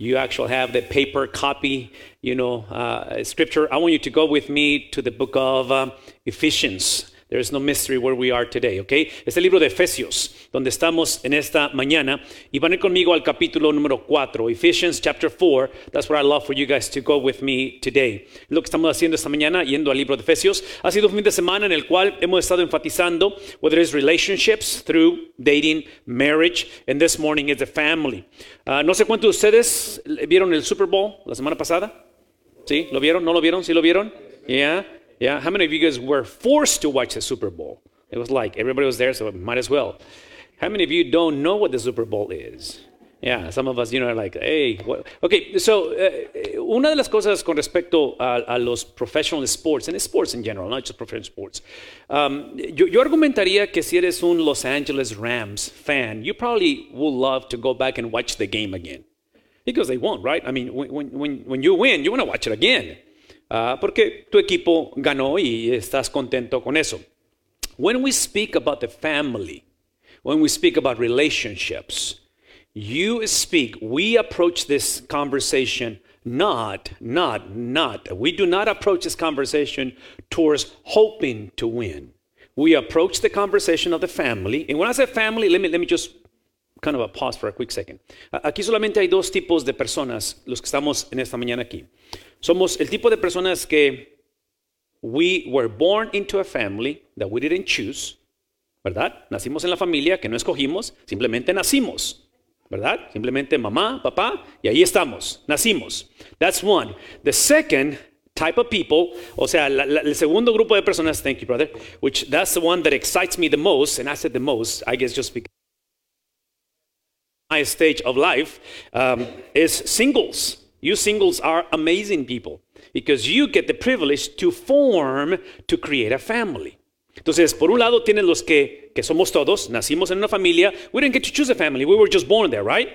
you actually have the paper copy, you know, uh, scripture, I want you to go with me to the book of uh, Ephesians. There is no mystery where we are today, ¿ok? Es el libro de Efesios, donde estamos en esta mañana. Y van a ir conmigo al capítulo número 4, Ephesians chapter 4. That's what I love for you guys to go with me today. Lo que estamos haciendo esta mañana, yendo al libro de Efesios, ha sido un fin de semana en el cual hemos estado enfatizando whether it's relationships through dating, marriage, and this morning is the family. Uh, no sé cuántos de ustedes vieron el Super Bowl la semana pasada. ¿Sí? ¿Lo vieron? ¿No lo vieron? ¿Sí lo vieron? Yeah. Yeah, how many of you guys were forced to watch the Super Bowl? It was like everybody was there, so might as well. How many of you don't know what the Super Bowl is? Yeah, some of us, you know, are like, hey, what? okay. So, uh, una de las cosas con respecto a, a, los professional sports, and sports in general, not just professional sports, um, yo, yo, argumentaría que si eres un Los Angeles Rams fan, you probably will love to go back and watch the game again, because they won't, right? I mean, when when when you win, you want to watch it again. Uh, porque tu equipo ganó y estás contento con eso. When we speak about the family, when we speak about relationships, you speak, we approach this conversation not, not, not. We do not approach this conversation towards hoping to win. We approach the conversation of the family. And when I say family, let me, let me just kind of pause for a quick second. Aquí solamente hay dos tipos de personas, los que estamos en esta mañana aquí. Somos el tipo de personas que we were born into a family that we didn't choose, ¿verdad? Nacimos en la familia que no escogimos, simplemente nacimos. ¿Verdad? Simplemente mamá, papá, y ahí estamos, nacimos. That's one. The second type of people, o sea, la, la, el segundo grupo de personas, thank you, brother, which that's the one that excites me the most, and I said the most, I guess just because my stage of life, um, is singles. You singles are amazing people because you get the privilege to form, to create a family. Entonces, por un lado tienen los que, que somos todos, nacimos en una familia, we didn't get to choose a family, we were just born there, right?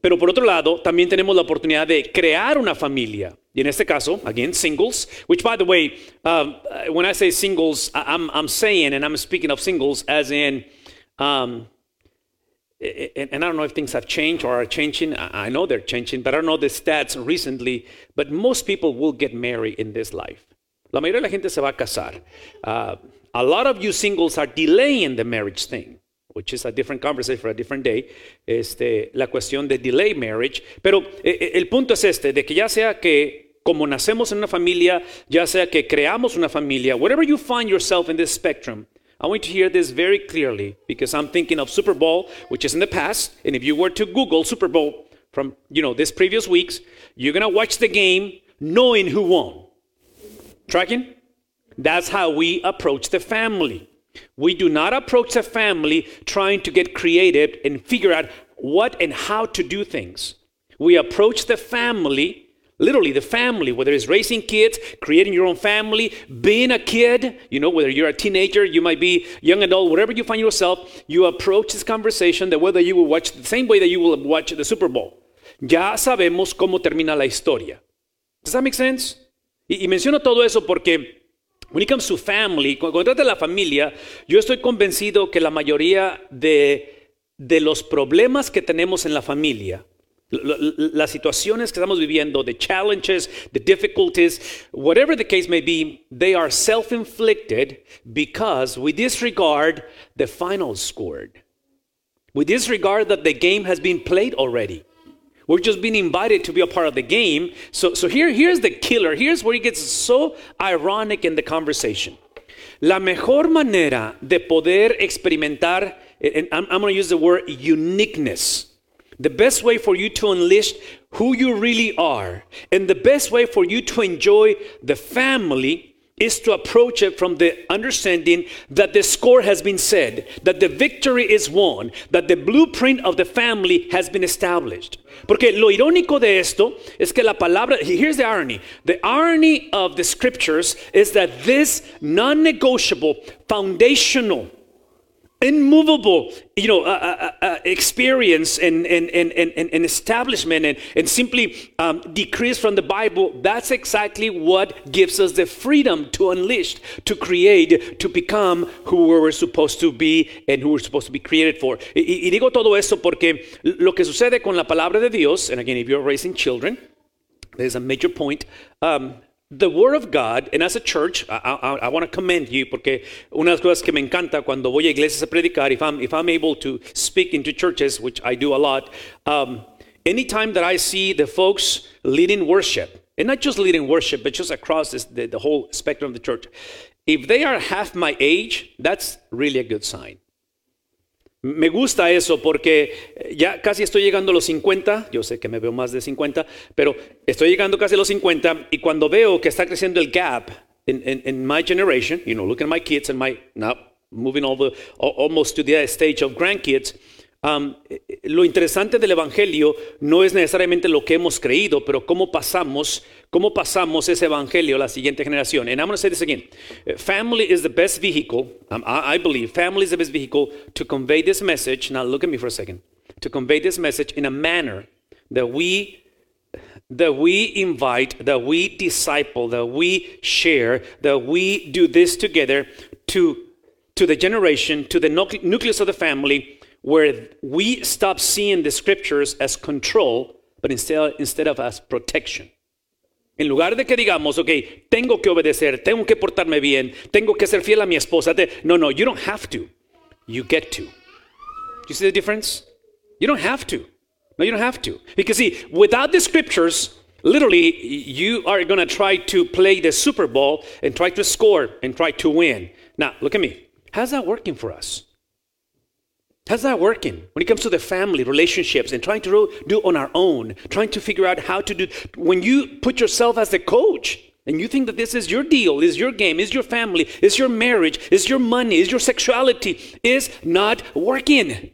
Pero por otro lado, también tenemos la oportunidad de crear una familia. Y en este caso, again, singles, which by the way, um, when I say singles, I'm, I'm saying, and I'm speaking of singles as in, um, and, I don't know if things have changed or are changing. I know they're changing, but I don't know the stats recently. But most people will get married in this life. La mayoría de la gente se va a casar. Uh, a lot of you singles are delaying the marriage thing, which is a different conversation for a different day. Este, la cuestión de delay marriage. Pero el punto es este, de que ya sea que como nacemos en una familia, ya sea que creamos una familia, whatever you find yourself in this spectrum, I want you to hear this very clearly because I'm thinking of Super Bowl, which is in the past. And if you were to Google Super Bowl from, you know, this previous weeks, you're going to watch the game knowing who won. Tracking? That's how we approach the family. We do not approach the family trying to get creative and figure out what and how to do things. We approach the family Literally, the family, whether it's raising kids, creating your own family, being a kid, you know, whether you're a teenager, you might be young adult, wherever you find yourself, you approach this conversation the way that you will watch, the same way that you will watch the Super Bowl. Ya sabemos cómo termina la historia. Does that make sense? Y, menciono todo eso porque when it comes to family, cuando trata de la familia, yo estoy convencido que la mayoría de, de los problemas que tenemos en la familia, las situaciones que estamos viviendo, the challenges, the difficulties, whatever the case may be, they are self inflicted because we disregard the final score. We disregard that the game has been played already. We're just being invited to be a part of the game. So, so here, here's the killer. Here's where it gets so ironic in the conversation. La mejor manera de poder experimentar, and I'm, I'm going to use the word uniqueness the best way for you to unleash who you really are, and the best way for you to enjoy the family is to approach it from the understanding that the score has been said, that the victory is won, that the blueprint of the family has been established. Porque lo irónico de esto es que la palabra, here's the irony. The irony of the scriptures is that this non negotiable, foundational, immovable, you know, uh, uh, uh, experience and, and, and, and, and establishment and, and simply um, decrease from the Bible, that's exactly what gives us the freedom to unleash, to create, to become who we're supposed to be and who we're supposed to be created for. Y, y digo todo eso porque lo que sucede con la palabra de Dios, and again, if you're raising children, there's a major point. Um, the Word of God, and as a church, I, I, I want to commend you porque una de las cosas que me encanta cuando voy a iglesias a predicar, if I'm, if I'm able to speak into churches, which I do a lot, um, anytime that I see the folks leading worship, and not just leading worship, but just across this, the, the whole spectrum of the church, if they are half my age, that's really a good sign. Me gusta eso porque ya casi estoy llegando a los 50, yo sé que me veo más de 50, pero estoy llegando casi a los 50 y cuando veo que está creciendo el gap in my generation, you know, looking at my kids and my, now moving over almost to the stage of grandkids, Um, lo interesante del Evangelio no es necesariamente lo que hemos creído, pero cómo pasamos, cómo pasamos ese Evangelio a la siguiente generación. And I'm going to say this again. Family is the best vehicle, um, I, I believe, family is the best vehicle to convey this message. Now look at me for a second. To convey this message in a manner that we that we invite, that we disciple, that we share, that we do this together to, to the generation, to the nucleus of the family, where we stop seeing the scriptures as control, but instead, instead of as protection. En lugar de que digamos, ok, tengo que obedecer, tengo que portarme bien, tengo que ser fiel a mi esposa. No, no, you don't have to. You get to. Do you see the difference? You don't have to. No, you don't have to. Because see, without the scriptures, literally, you are going to try to play the Super Bowl and try to score and try to win. Now, look at me. How's that working for us? How's that working when it comes to the family relationships and trying to do on our own, trying to figure out how to do? When you put yourself as the coach and you think that this is your deal, is your game, is your family, is your marriage, is your money, is your sexuality, is not working.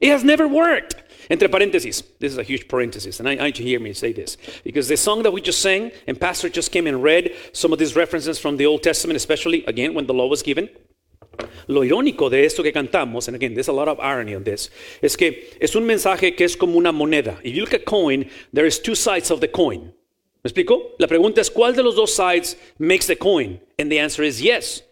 It has never worked. Entre parentheses, this is a huge parenthesis, and I, I need to hear me say this because the song that we just sang, and Pastor just came and read some of these references from the Old Testament, especially again when the law was given. Lo irónico de esto que cantamos, and again, there's a lot of irony on this, es que es un mensaje que es como una moneda. If you look at coin, there is two sides of the coin. ¿Me explico? La pregunta es, ¿cuál de los dos sides makes the coin? And the answer is yes.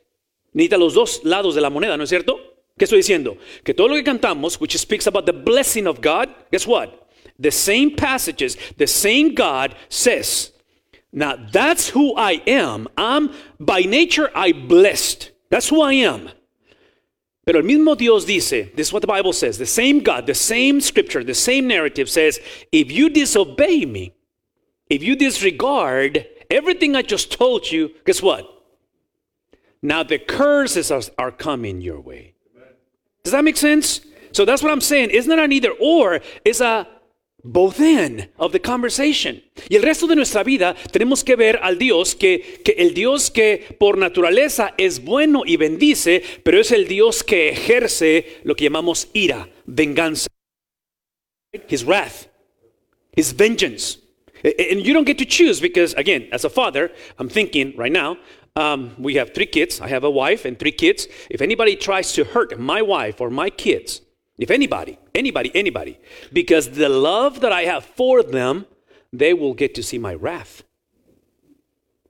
Necesita los dos lados de la moneda, ¿no es cierto? ¿Qué estoy diciendo? Que todo lo que cantamos, which speaks about the blessing of God, guess what? The same passages, the same God says, now that's who I am. I'm by nature I blessed. That's who I am. Pero el mismo Dios dice, this is what the Bible says, the same God, the same scripture, the same narrative says, if you disobey me, if you disregard everything I just told you, guess what? Now the curses are, are coming your way. Does that make sense? So that's what I'm saying. It's not an either or, it's a both end of the conversation. Y el resto de nuestra vida tenemos que ver al Dios que, que el Dios que por naturaleza es bueno y bendice, pero es el Dios que ejerce lo que llamamos ira, venganza. His wrath, his vengeance. And you don't get to choose because, again, as a father, I'm thinking right now, um, we have three kids. I have a wife and three kids. If anybody tries to hurt my wife or my kids, if anybody, anybody, anybody, because the love that I have for them, they will get to see my wrath.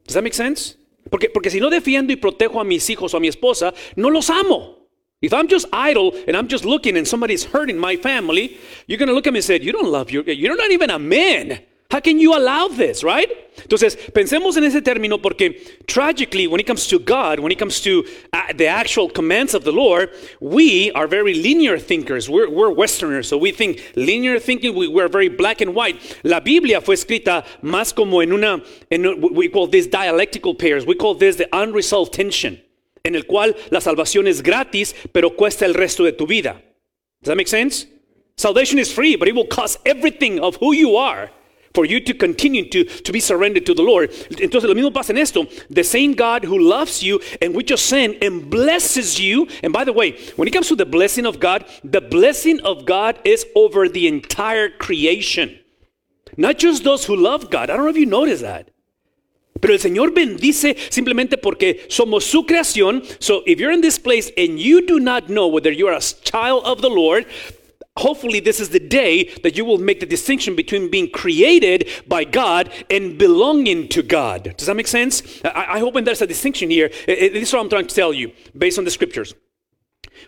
Does that make sense? Porque, porque si no defiendo y protejo a mis hijos o a mi esposa, no los amo. If I'm just idle and I'm just looking and somebody's hurting my family, you're going to look at me and say, You don't love your, you're not even a man. How can you allow this, right? Entonces, pensemos en ese término porque tragically, when it comes to God, when it comes to uh, the actual commands of the Lord, we are very linear thinkers. We're, we're Westerners, so we think linear thinking, we, we're very black and white. La Biblia fue escrita más como en una, en, we call this dialectical pairs, we call this the unresolved tension, en el cual la salvación es gratis, pero cuesta el resto de tu vida. Does that make sense? Salvation is free, but it will cost everything of who you are for you to continue to, to be surrendered to the Lord. Entonces lo mismo pasa en esto. The same God who loves you and we just sin and blesses you. And by the way, when it comes to the blessing of God, the blessing of God is over the entire creation. Not just those who love God. I don't know if you notice that. Pero el Señor bendice simplemente porque somos su creación. So if you're in this place and you do not know whether you're a child of the Lord, hopefully this is the day that you will make the distinction between being created by God and belonging to God. Does that make sense? I, I hope there's a distinction here. This is what I'm trying to tell you based on the scriptures.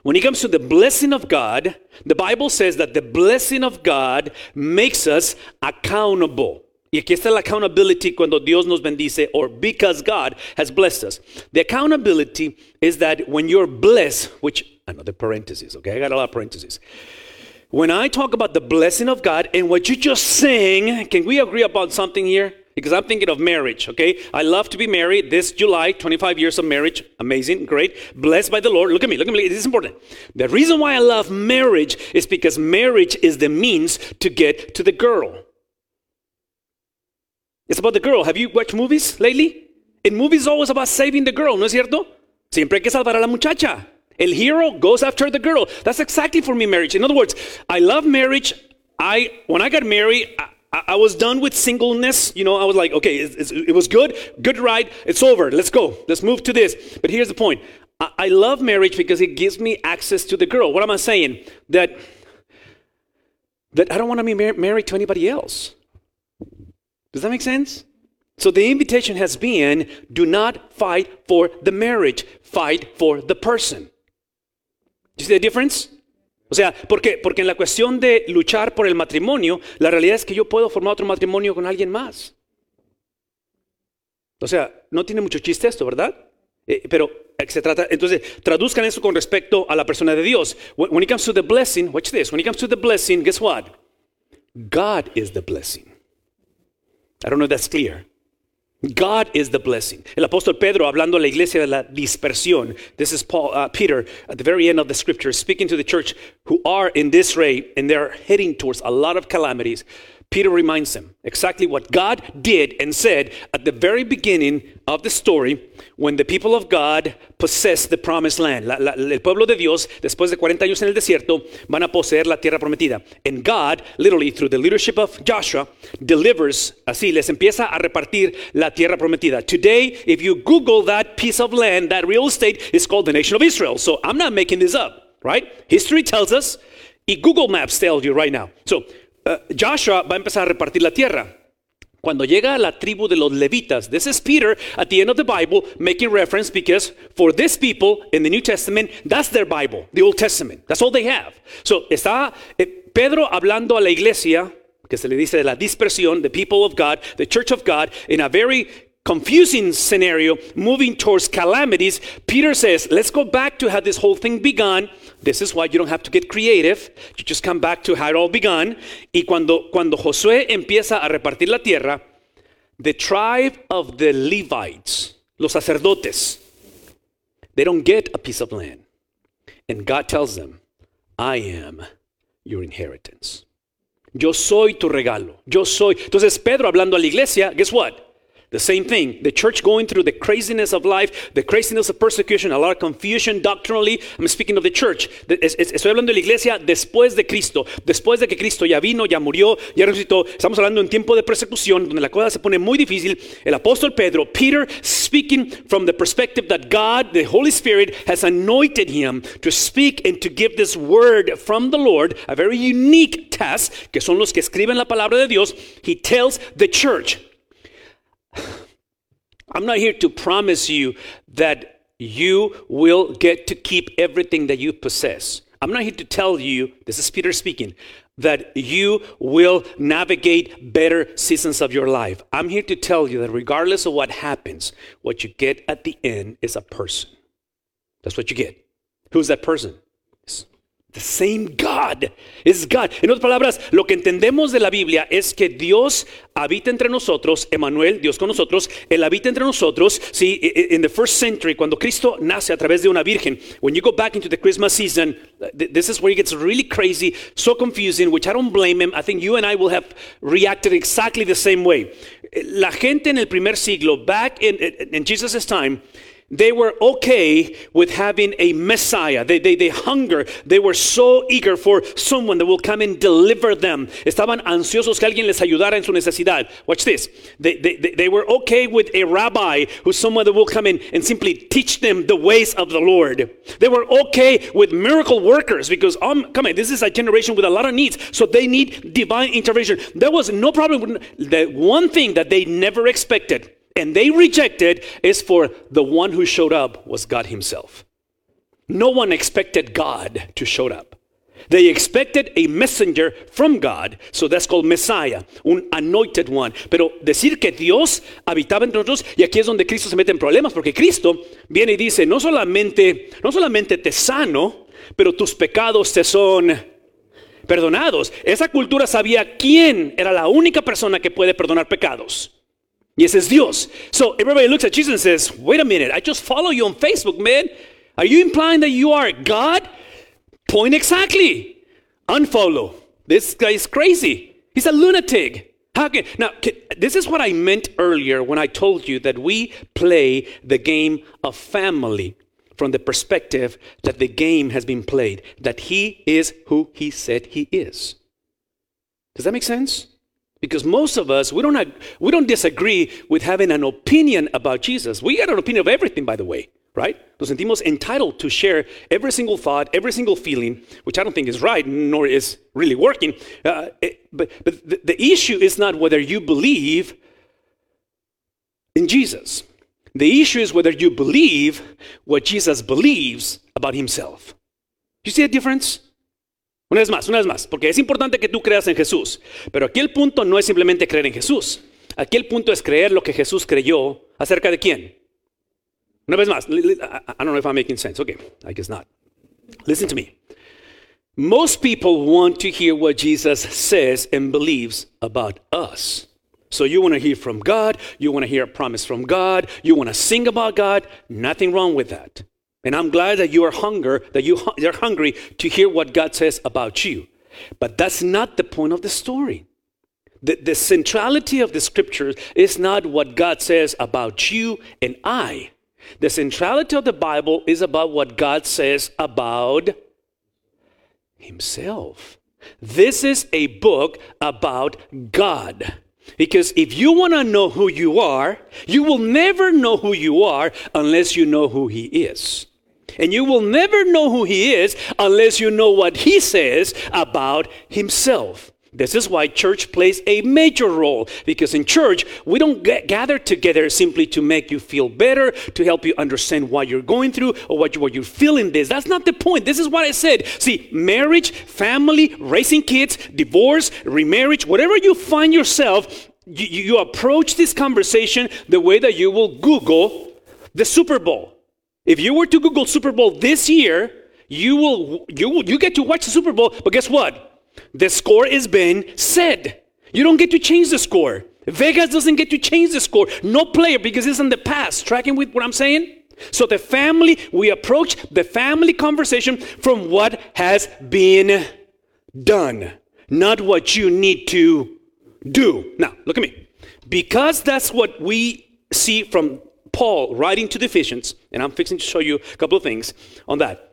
When it comes to the blessing of God, the Bible says that the blessing of God makes us accountable. Y aquí está la accountability cuando Dios nos bendice or because God has blessed us. The accountability is that when you're blessed, which another parenthesis, okay? I got a lot of parentheses. When I talk about the blessing of God and what you just sang, can we agree about something here? Because I'm thinking of marriage, okay? I love to be married this July, 25 years of marriage. Amazing, great. Blessed by the Lord. Look at me, look at me. This is important. The reason why I love marriage is because marriage is the means to get to the girl. It's about the girl. Have you watched movies lately? In movies, always about saving the girl, ¿no es cierto? Siempre hay que salvar a la muchacha. El hero goes after the girl. That's exactly for me marriage. In other words, I love marriage. I when I got married, I, I was done with singleness. You know, I was like, okay, it, it was good, good ride. It's over. Let's go. Let's move to this. But here's the point. I, I love marriage because it gives me access to the girl. What am I saying? That that I don't want to be mar- married to anybody else. Does that make sense? So the invitation has been do not fight for the marriage, fight for the person. You see the difference? O sea, porque, porque en la cuestión de luchar por el matrimonio, la realidad es que yo puedo formar otro matrimonio con alguien más. O sea, no tiene mucho chiste esto, ¿verdad? Eh, pero se trata, entonces, traduzcan eso con respecto a la persona de Dios. When it comes to the blessing, watch this. When it comes to the blessing, guess what? God is the blessing. I don't know if that's clear. God is the blessing. El apóstol Pedro hablando a la iglesia de la dispersión. This is Paul, uh, Peter at the very end of the scripture speaking to the church who are in disarray and they're heading towards a lot of calamities. Peter reminds him exactly what God did and said at the very beginning of the story when the people of God possessed the promised land. La, la, el pueblo de Dios, después de 40 años en el desierto, van a poseer la tierra prometida. And God, literally through the leadership of Joshua, delivers, así, les empieza a repartir la tierra prometida. Today, if you Google that piece of land, that real estate is called the nation of Israel. So I'm not making this up, right? History tells us, y Google Maps tells you right now. So uh, Joshua va a empezar a repartir la tierra. Cuando llega a la tribu de los levitas, this is Peter at the end of the Bible making reference because for this people in the New Testament, that's their Bible, the Old Testament. That's all they have. So está eh, Pedro hablando a la iglesia, que se le dice la dispersión, the people of God, the church of God, in a very confusing scenario, moving towards calamities. Peter says, let's go back to how this whole thing began. This is why you don't have to get creative. You just come back to how it all began. Y cuando, cuando Josué empieza a repartir la tierra, the tribe of the Levites, los sacerdotes, they don't get a piece of land. And God tells them, I am your inheritance. Yo soy tu regalo. Yo soy. Entonces Pedro hablando a la iglesia, guess what? The same thing. The church going through the craziness of life, the craziness of persecution, a lot of confusion doctrinally. I'm speaking of the church. Estoy hablando de la iglesia después de Cristo. Después de que Cristo ya vino, ya murió, ya resucitó. Estamos hablando en tiempo de persecución, donde la cosa se pone muy difícil. El apóstol Pedro, Peter, speaking from the perspective that God, the Holy Spirit, has anointed him to speak and to give this word from the Lord, a very unique task, que son los que escriben la palabra de Dios. He tells the church, I'm not here to promise you that you will get to keep everything that you possess. I'm not here to tell you, this is Peter speaking, that you will navigate better seasons of your life. I'm here to tell you that regardless of what happens, what you get at the end is a person. That's what you get. Who's that person? The same God. Es God. En otras palabras, lo que entendemos de la Biblia es que Dios habita entre nosotros, Emanuel, Dios con nosotros, Él habita entre nosotros. Sí, in the first century, cuando Cristo nace a través de una virgen, when you go back into the Christmas season, this is where it gets really crazy, so confusing, which I don't blame him. I think you and I will have reacted exactly the same way. La gente en el primer siglo, back in, in Jesus' time, they were okay with having a Messiah. They, they, they hunger. They were so eager for someone that will come and deliver them. Estaban ansiosos que alguien les ayudara en su necesidad. Watch this. They, they, they were okay with a rabbi who's someone that will come in and simply teach them the ways of the Lord. They were okay with miracle workers because, um, come on, this is a generation with a lot of needs. So they need divine intervention. There was no problem. With the one thing that they never expected and they rejected is for the one who showed up was God Himself. No one expected God to show up. They expected a messenger from God, so that's called Messiah, un anointed one. Pero decir que Dios habitaba entre nosotros, y aquí es donde Cristo se mete en problemas, porque Cristo viene y dice, no solamente, no solamente te sano, pero tus pecados te son perdonados. Esa cultura sabía quién era la única persona que puede perdonar pecados. Y ese es Dios. So everybody looks at Jesus and says, wait a minute, I just follow you on Facebook, man. Are you implying that you are God? Point exactly. Unfollow. This guy is crazy. He's a lunatic. How can, now, can, this is what I meant earlier when I told you that we play the game of family from the perspective that the game has been played, that he is who he said he is. Does that make sense? Because most of us, we don't, we don't disagree with having an opinion about Jesus. We got an opinion of everything, by the way, right? Nos sentimos entitled to share every single thought, every single feeling, which I don't think is right, nor is really working. Uh, it, but but the, the issue is not whether you believe in Jesus. The issue is whether you believe what Jesus believes about himself. You see a difference? Una vez más, una vez más, porque es importante que tú creas en Jesús, pero aquí el punto no es simplemente creer en Jesús. Aquí el punto es creer lo que Jesús creyó acerca de quién. Una vez más, I don't know if I'm making sense. Okay, I guess not. Listen to me. Most people want to hear what Jesus says and believes about us. So you want to hear from God, you want to hear a promise from God, you want to sing about God, nothing wrong with that. And I'm glad that you are hunger, that you are hungry to hear what God says about you. But that's not the point of the story. The, the centrality of the scriptures is not what God says about you and I. The centrality of the Bible is about what God says about Himself. This is a book about God. Because if you want to know who you are, you will never know who you are unless you know who He is. And you will never know who He is unless you know what He says about Himself. This is why church plays a major role because in church, we don't get, gather together simply to make you feel better, to help you understand what you're going through or what, you, what you're feeling this. That's not the point. This is what I said. See, marriage, family, raising kids, divorce, remarriage, whatever you find yourself, you, you approach this conversation the way that you will Google the Super Bowl. If you were to Google Super Bowl this year, you will you will, you get to watch the Super Bowl, but guess what? The score is been said. You don't get to change the score. Vegas doesn't get to change the score. No player because it's in the past. Tracking with what I'm saying? So the family, we approach the family conversation from what has been done, not what you need to do. Now, look at me. Because that's what we see from Paul writing to the Ephesians, and I'm fixing to show you a couple of things on that.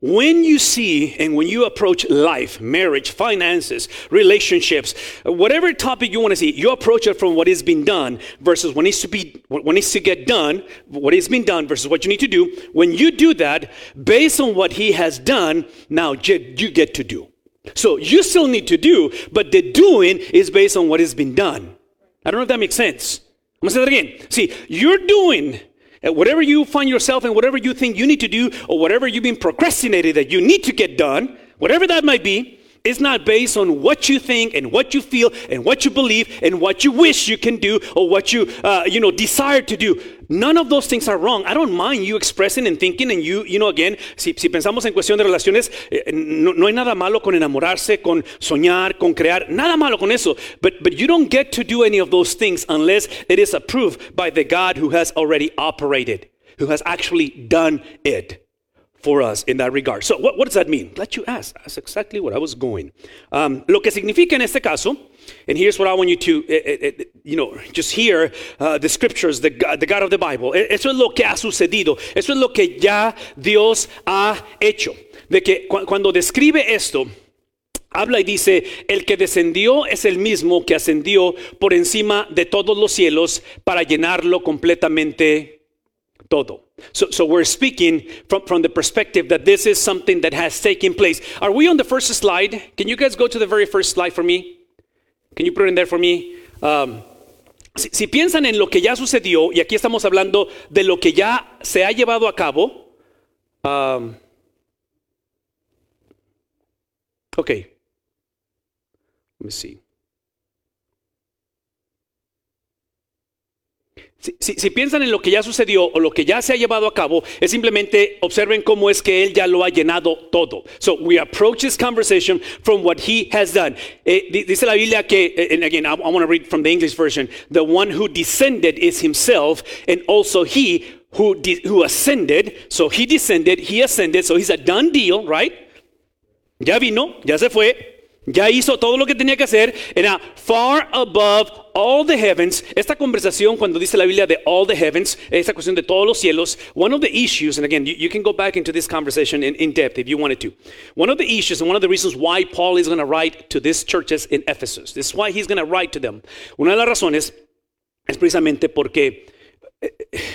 When you see and when you approach life, marriage, finances, relationships, whatever topic you want to see, you approach it from what has been done versus what needs to be, what needs to get done, what has been done versus what you need to do. When you do that, based on what he has done, now you get to do. So you still need to do, but the doing is based on what has been done. I don't know if that makes sense. I'm gonna say that again. See, you're doing uh, whatever you find yourself in, whatever you think you need to do, or whatever you've been procrastinating that you need to get done, whatever that might be, is not based on what you think and what you feel and what you believe and what you wish you can do or what you uh, you know desire to do. None of those things are wrong. I don't mind you expressing and thinking and you, you know, again, si, si pensamos en cuestión de relaciones, eh, no, no, hay nada malo con enamorarse, con soñar, con crear, nada malo con eso. But, but you don't get to do any of those things unless it is approved by the God who has already operated, who has actually done it for us in that regard. So, what, does that mean? Glad you asked. That's exactly what I was going. Um, lo que significa en este caso, and here's what I want you to, uh, uh, you know, just hear uh, the scriptures, the God, the God of the Bible. Eso es lo que ha sucedido. Eso es lo que ya Dios ha hecho. De que cu cuando describe esto, habla y dice, el que descendió es el mismo que ascendió por encima de todos los cielos para llenarlo completamente todo. So, so we're speaking from, from the perspective that this is something that has taken place. Are we on the first slide? Can you guys go to the very first slide for me? Can you put it in there for me? Um, si, si piensan en lo que ya sucedió, y aquí estamos hablando de lo que ya se ha llevado a cabo. Um, okay. Let me see. Si, piensan en lo que ya sucedió o lo que ya se ha llevado a cabo, es simplemente observen cómo es que él ya lo ha llenado todo. So we approach this conversation from what he has done. Eh, dice la Biblia que, eh, and again, I, I want to read from the English version, the one who descended is himself, and also he who, who ascended. So he descended, he ascended, so he's a done deal, right? Ya vino, ya se fue, Ya hizo todo lo que tenía que hacer. Era far above all the heavens. Esta conversación, cuando dice la Biblia de all the heavens, esta cuestión de todos los cielos, one of the issues, and again, you, can go back into this conversation in, depth if you wanted to. One of the issues and one of the reasons why Paul is going to write to these churches in Ephesus, this is why he's going to write to them. Una de las razones es precisamente porque eh,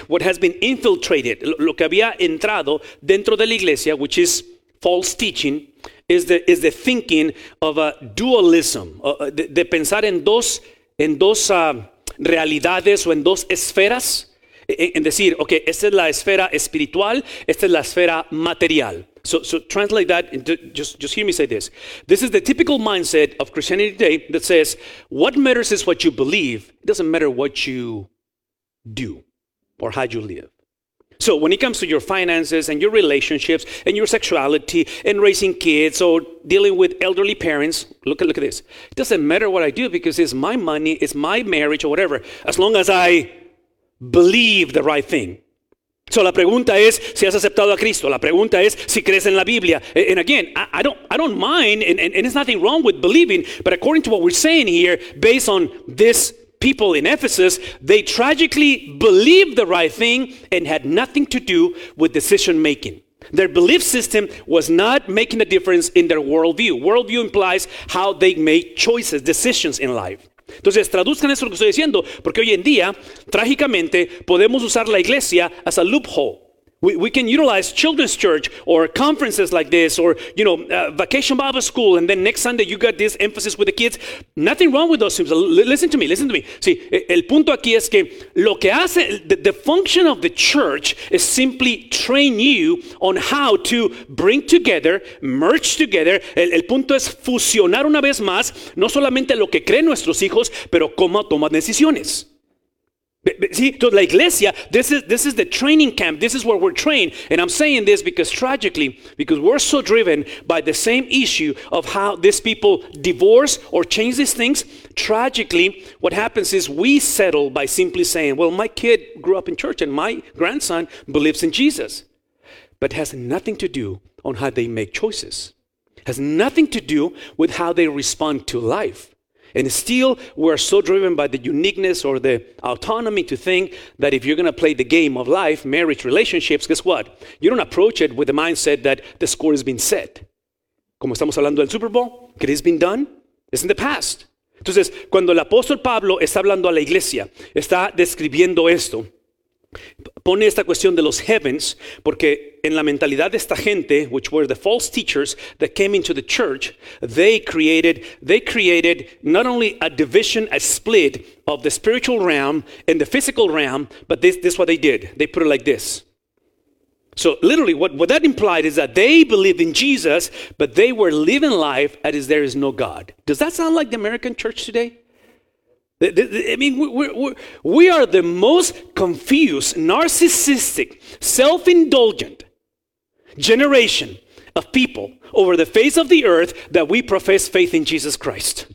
what has been infiltrated, lo que había entrado dentro de la iglesia, which is false teaching, is the, is the thinking of a dualism, uh, de, de, pensar en dos, en dos uh, realidades o en dos esferas. En decir, ok, esta es la esfera espiritual, esta es la esfera material. So, so translate that into, just, just hear me say this. This is the typical mindset of Christianity today that says, what matters is what you believe. It doesn't matter what you do or how you live. So when it comes to your finances and your relationships and your sexuality and raising kids or dealing with elderly parents, look at look at this. It doesn't matter what I do because it's my money, it's my marriage or whatever, as long as I believe the right thing. So la pregunta es si has aceptado a Cristo. La pregunta es si crees en la Biblia. And again, I, don't, I don't mind, and, and, and there's nothing wrong with believing, but according to what we're saying here, based on this people in Ephesus, they tragically believed the right thing and had nothing to do with decision making. Their belief system was not making a difference in their worldview. Worldview implies how they make choices, decisions in life. Entonces, traduzcan eso lo que estoy diciendo, porque hoy en día, trágicamente, podemos usar la iglesia as a loophole. We, we can utilize children's church or conferences like this or, you know, uh, vacation Bible school. And then next Sunday you got this emphasis with the kids. Nothing wrong with those things. Listen to me, listen to me. See, el punto aquí es que lo que hace, the, the function of the church is simply train you on how to bring together, merge together. El, el punto es fusionar una vez más, no solamente lo que creen nuestros hijos, pero cómo toman decisiones. See, to la iglesia, this is, this is the training camp. This is where we're trained. And I'm saying this because tragically, because we're so driven by the same issue of how these people divorce or change these things, tragically, what happens is we settle by simply saying, well, my kid grew up in church and my grandson believes in Jesus. But has nothing to do on how they make choices. Has nothing to do with how they respond to life. And still, we're so driven by the uniqueness or the autonomy to think that if you're going to play the game of life, marriage, relationships, guess what? You don't approach it with the mindset that the score has been set. Como estamos hablando del Super Bowl, it has been done, it's in the past. Entonces, cuando el apóstol Pablo está hablando a la iglesia, está describiendo esto, pone esta cuestión de los heavens, porque en la mentalidad de esta gente, which were the false teachers that came into the church, they created, they created not only a division, a split of the spiritual realm and the physical realm, but this, this is what they did. They put it like this. So literally, what, what that implied is that they believed in Jesus, but they were living life as there is no God. Does that sound like the American church today? I mean, we're, we're, we are the most confused, narcissistic, self indulgent generation of people over the face of the earth that we profess faith in Jesus Christ.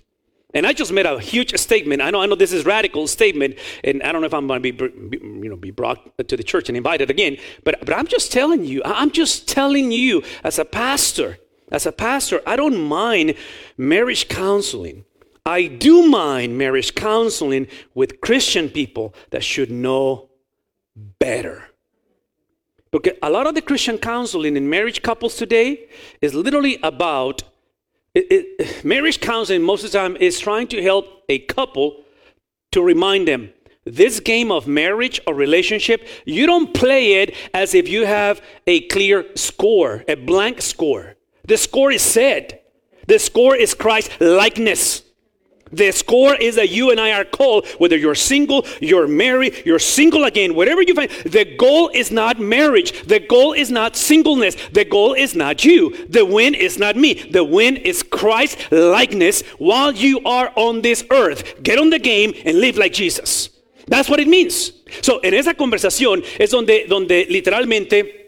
And I just made a huge statement. I know, I know this is radical statement, and I don't know if I'm going to be, be, you know, be brought to the church and invited again. But, but I'm just telling you. I'm just telling you, as a pastor, as a pastor, I don't mind marriage counseling. I do mind marriage counseling with Christian people that should know better. Because a lot of the Christian counseling in marriage couples today is literally about it, it, marriage counseling most of the time is trying to help a couple to remind them this game of marriage or relationship, you don't play it as if you have a clear score, a blank score. The score is set. The score is Christ likeness. The score is that you and I are called, whether you're single, you're married, you're single again, whatever you find. The goal is not marriage. The goal is not singleness. The goal is not you. The win is not me. The win is Christ likeness while you are on this earth. Get on the game and live like Jesus. That's what it means. So, en esa conversación es donde, donde literalmente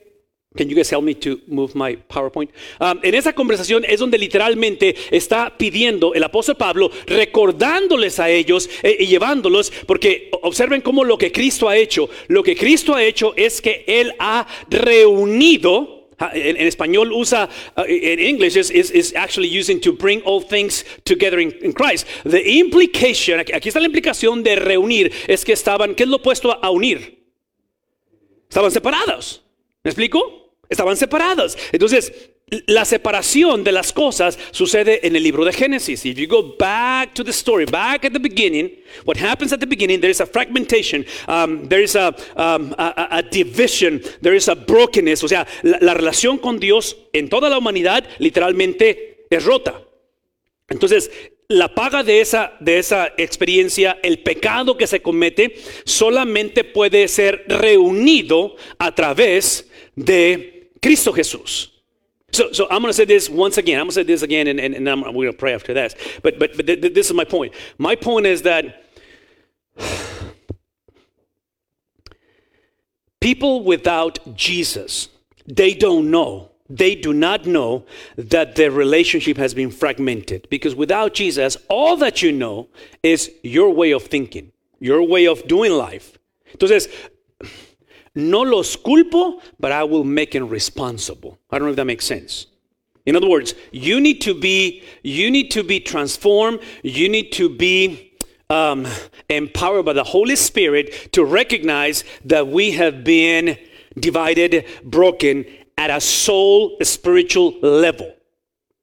Can you guys help me to move my PowerPoint? Um, en esa conversación es donde literalmente está pidiendo el apóstol Pablo, recordándoles a ellos eh, y llevándolos, porque observen cómo lo que Cristo ha hecho, lo que Cristo ha hecho es que Él ha reunido, en, en, español usa, uh, in English is, actually using to bring all things together in, in, Christ. The implication, aquí está la implicación de reunir, es que estaban, ¿qué es lo opuesto a unir? Estaban separados. ¿Me explico? Estaban separadas. Entonces, la separación de las cosas sucede en el libro de Génesis. If you go back to the story, back at the beginning, what happens at the beginning, there is a fragmentation, um, there is a, um, a, division, there is a brokenness. O sea, la, la relación con Dios en toda la humanidad literalmente es rota. Entonces, la paga de esa, de esa experiencia, el pecado que se comete, solamente puede ser reunido a través de Cristo Jesús. So, so I'm going to say this once again. I'm going to say this again, and, and, and I'm, we're going to pray after that. But, but, but th- th- this is my point. My point is that people without Jesus, they don't know. They do not know that their relationship has been fragmented. Because without Jesus, all that you know is your way of thinking, your way of doing life. Entonces, no los culpo, but I will make them responsible. I don't know if that makes sense. In other words, you need to be you need to be transformed. You need to be um, empowered by the Holy Spirit to recognize that we have been divided, broken at a soul spiritual level.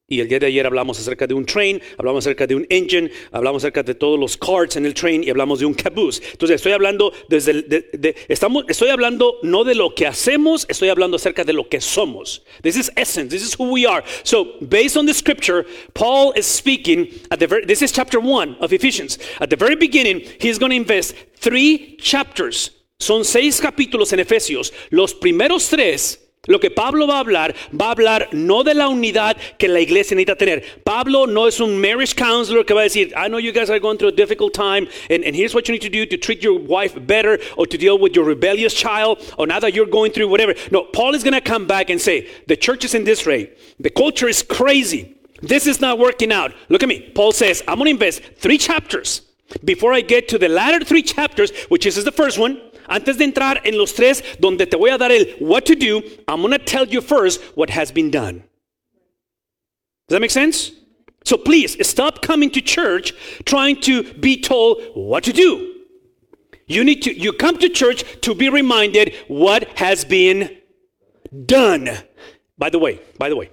Y el día de ayer hablamos acerca de un train, hablamos acerca de un engine, hablamos acerca de todos los carts en el train y hablamos de un caboose. Entonces estoy hablando desde de, de, estamos, estoy hablando no de lo que hacemos, estoy hablando acerca de lo que somos. This is essence. This is who we are. So based on the scripture, Paul is speaking at the very, this is chapter one of Ephesians. At the very beginning, he's going to invest three chapters. Son seis capítulos en Efesios. Los primeros tres Lo que Pablo va a hablar, va a hablar no de la unidad que la iglesia necesita tener. Pablo no es un marriage counselor que va a decir, I know you guys are going through a difficult time, and, and here's what you need to do to treat your wife better, or to deal with your rebellious child, or now that you're going through whatever. No, Paul is going to come back and say, the church is in disarray. The culture is crazy. This is not working out. Look at me. Paul says, I'm going to invest three chapters before I get to the latter three chapters, which is the first one. Antes de entrar en los tres donde te voy a dar el what to do, I'm going to tell you first what has been done. Does that make sense? So please stop coming to church trying to be told what to do. You need to you come to church to be reminded what has been done. By the way, by the way,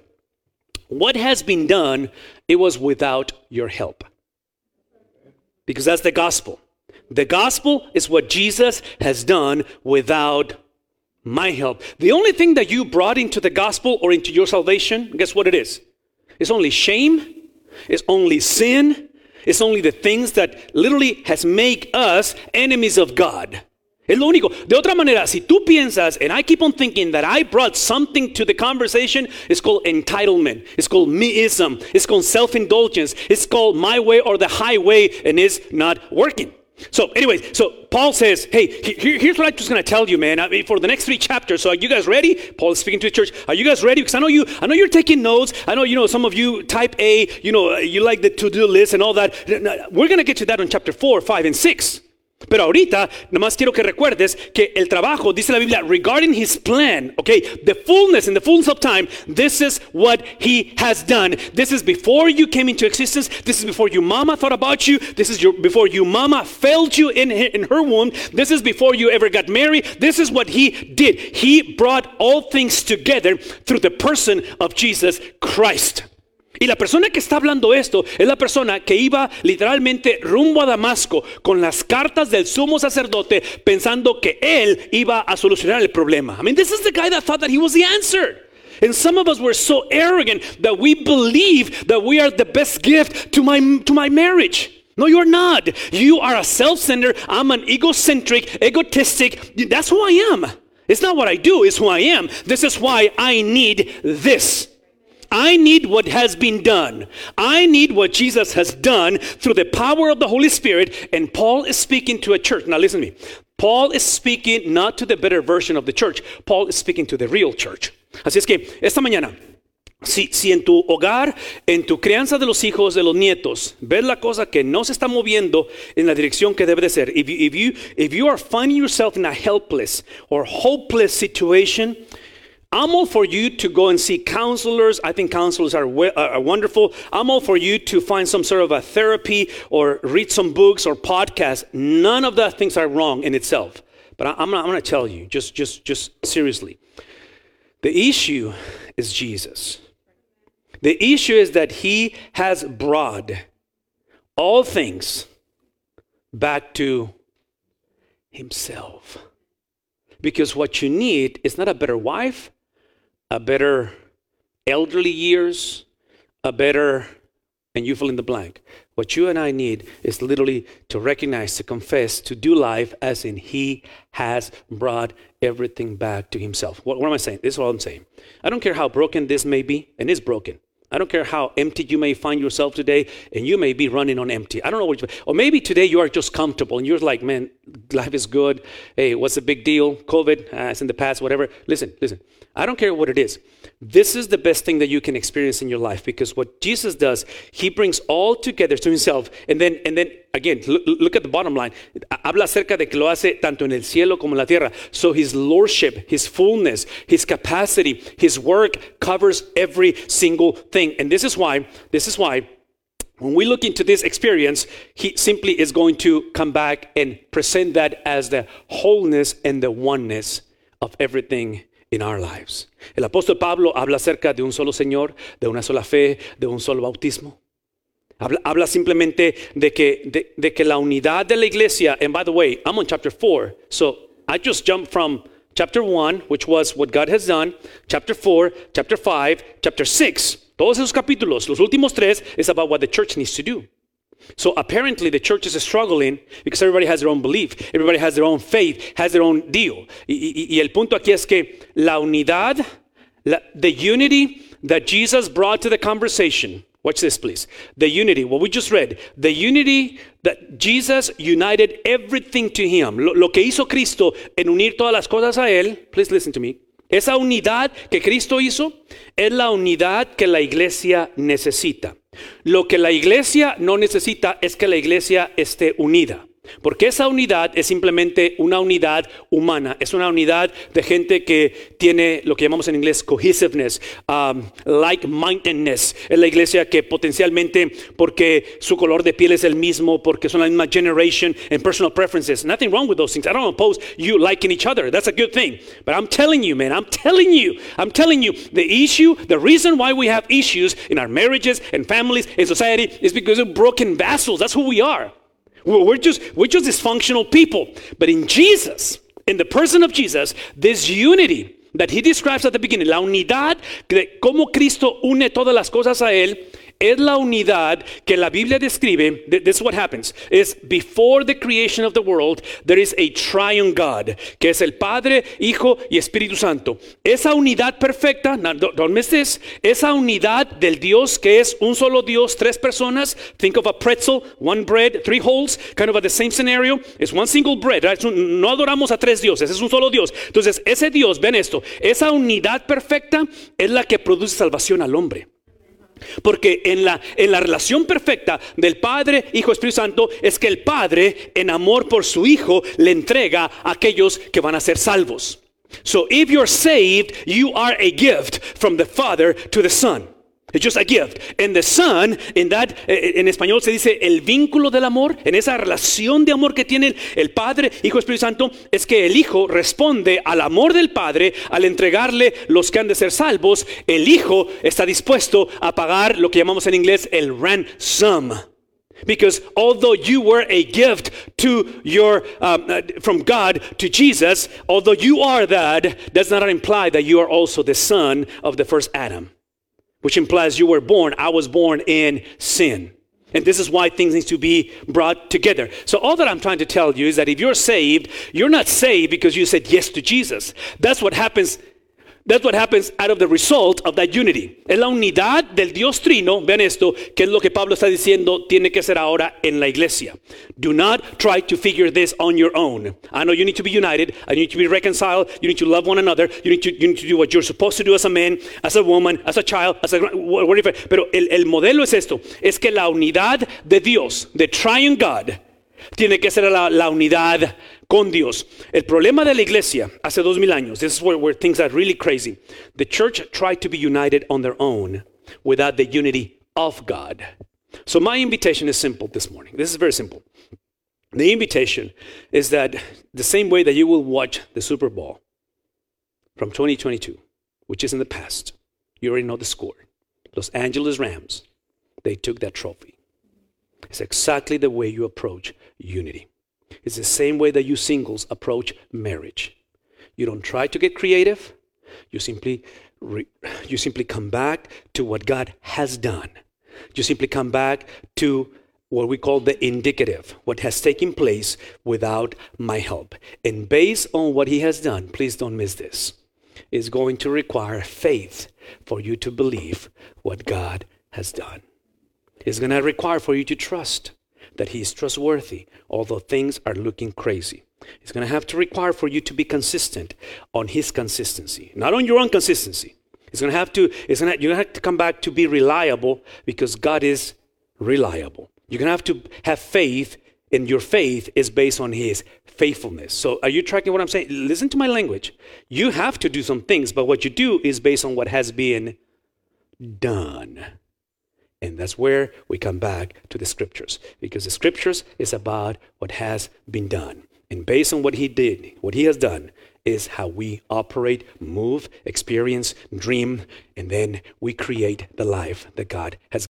what has been done, it was without your help. Because that's the gospel. The gospel is what Jesus has done without my help. The only thing that you brought into the gospel or into your salvation, guess what it is? It's only shame, it's only sin, it's only the things that literally has made us enemies of God. Es lo único. De otra manera, si tú piensas, and I keep on thinking that I brought something to the conversation, it's called entitlement. It's called meism. It's called self-indulgence. It's called my way or the highway, and it's not working. So, anyways, so Paul says, hey, here, here's what I'm just going to tell you, man. I mean, for the next three chapters. So, are you guys ready? Paul is speaking to the church. Are you guys ready? Because I know you, I know you're taking notes. I know you know some of you type A. You know, you like the to-do list and all that. We're going to get to that on chapter four, five, and six. Pero ahorita, nomás quiero que recuerdes que el trabajo, dice la Biblia, regarding his plan, okay, the fullness and the fullness of time, this is what he has done. This is before you came into existence. This is before your mama thought about you. This is your, before your mama failed you in, in her womb. This is before you ever got married. This is what he did. He brought all things together through the person of Jesus Christ. Y la persona que está hablando esto es la persona que iba literalmente rumbo a Damasco con las cartas del sumo sacerdote pensando que él iba a solucionar el problema. I mean, this is the guy that thought that he was the answer. And some of us were so arrogant that we believe that we are the best gift to my, to my marriage. No, you're not. You are a self centered, I'm an egocentric, egotistic. That's who I am. It's not what I do, it's who I am. This is why I need this. I need what has been done. I need what Jesus has done through the power of the Holy Spirit. And Paul is speaking to a church. Now, listen to me. Paul is speaking not to the better version of the church, Paul is speaking to the real church. Así es que esta mañana, si, si, en tu hogar, en tu crianza de los hijos, de los nietos, ves la cosa que no se está moviendo en la dirección que debe de ser, if you, if you, if you are finding yourself in a helpless or hopeless situation, I'm all for you to go and see counselors. I think counselors are, uh, are wonderful. I'm all for you to find some sort of a therapy or read some books or podcasts. None of that things are wrong in itself. But I, I'm, I'm going to tell you, just, just, just seriously. The issue is Jesus. The issue is that he has brought all things back to himself. Because what you need is not a better wife, a better elderly years, a better, and you fill in the blank. What you and I need is literally to recognize, to confess, to do life as in He has brought everything back to Himself. What, what am I saying? This is what I'm saying. I don't care how broken this may be, and it's broken. I don't care how empty you may find yourself today, and you may be running on empty. I don't know what you, or maybe today you are just comfortable and you're like, man, life is good. Hey, what's the big deal? COVID, uh, it's in the past, whatever. Listen, listen. I don't care what it is. This is the best thing that you can experience in your life because what Jesus does, he brings all together to himself. And then, and then again, look, at the bottom line. Habla acerca de que lo hace tanto en el cielo como en la tierra. So his lordship, his fullness, his capacity, his work covers every single thing. And this is why, this is why when we look into this experience, he simply is going to come back and present that as the wholeness and the oneness of everything in our lives. El apóstol Pablo habla acerca de un solo Señor, de una sola fe, de un solo bautismo. Habla, habla simplemente de que, de, de que la unidad de la iglesia, and by the way, I'm on chapter 4, so I just jumped from chapter 1, which was what God has done, chapter 4, chapter 5, chapter 6. Todos esos capítulos, los últimos tres, is about what the church needs to do. So apparently the church is struggling because everybody has their own belief, everybody has their own faith, has their own deal. Y, y, y el punto aquí es que la unidad, la, the unity that Jesus brought to the conversation. Watch this, please. The unity, what we just read, the unity that Jesus united everything to him. Lo, que hizo Cristo en unir todas las cosas a él. Please listen to me. Esa unidad que Cristo hizo es la unidad que la iglesia necesita. Lo que la iglesia no necesita es que la iglesia esté unida. Porque esa unidad es simplemente una unidad humana, es una unidad de gente que tiene lo que llamamos en inglés cohesiveness, um, like-mindedness. Es la iglesia que potencialmente, porque su color de piel es el mismo, porque son la misma generation and personal preferences. Nothing wrong with those things. I don't oppose you liking each other. That's a good thing. But I'm telling you, man, I'm telling you, I'm telling you, the issue, the reason why we have issues in our marriages and families and society is because of broken vessels. That's who we are. We're just, we're just dysfunctional people. But in Jesus, in the person of Jesus, this unity that he describes at the beginning, la unidad de cómo Cristo une todas las cosas a él, es la unidad que la Biblia describe. Th- This is what happens. Is before the creation of the world, there is a triune God, que es el Padre, Hijo y Espíritu Santo. Esa unidad perfecta, don't miss this, esa unidad del Dios que es un solo Dios, tres personas. Think of a pretzel, one bread, three holes, kind of the same scenario. It's one single bread. Es no adoramos a tres dioses, es un solo Dios. Entonces, ese Dios, ven esto, esa unidad perfecta es la que produce salvación al hombre. Porque en la, en la relación perfecta del Padre, Hijo, Espíritu Santo, es que el Padre, en amor por su Hijo, le entrega a aquellos que van a ser salvos. So if you're saved, you are a gift from the Father to the Son. It's just a gift. And the Son, in that, eh, en español se dice el vínculo del amor, en esa relación de amor que tienen el Padre, Hijo, Espíritu Santo, es que el Hijo responde al amor del Padre al entregarle los que han de ser salvos. El Hijo está dispuesto a pagar lo que llamamos en inglés el ransom. Because although you were a gift to your um, uh, from God to Jesus, although you are that, does not imply that you are also the son of the first Adam which implies you were born, I was born in sin. And this is why things need to be brought together. So all that I'm trying to tell you is that if you're saved, you're not saved because you said yes to Jesus. That's what happens. That's what happens out of the result of that unity. Es la unidad del Dios Trino. Vean esto, que es lo que Pablo está diciendo tiene que ser ahora en la iglesia. Do not try to figure this on your own. I know you need to be united. I need to be reconciled. You need to love one another. You need to, do what you're supposed to do as a man, as a woman, as a child, as a whatever. Pero el, el modelo es esto: es que la unidad de Dios, the triune God, tiene que ser la, la unidad con Dios. El problema de la iglesia hace dos mil años, this is where, where things are really crazy. The church tried to be united on their own without the unity of God. So my invitation is simple this morning. This is very simple. The invitation is that the same way that you will watch the Super Bowl from 2022, which is in the past, you already know the score. Los Angeles Rams, they took that trophy. It's exactly the way you approach unity. It's the same way that you singles approach marriage. You don't try to get creative. You simply re- you simply come back to what God has done. You simply come back to what we call the indicative, what has taken place without my help. And based on what he has done, please don't miss this, is going to require faith for you to believe what God has done. It's going to require for you to trust that He is trustworthy, although things are looking crazy. It's going to have to require for you to be consistent on His consistency, not on your own consistency. It's going to have to. It's to. You're going to have to come back to be reliable because God is reliable. You're going to have to have faith, and your faith is based on His faithfulness. So, are you tracking what I'm saying? Listen to my language. You have to do some things, but what you do is based on what has been done. And that's where we come back to the scriptures because the scriptures is about what has been done. And based on what he did, what he has done is how we operate, move, experience, dream, and then we create the life that God has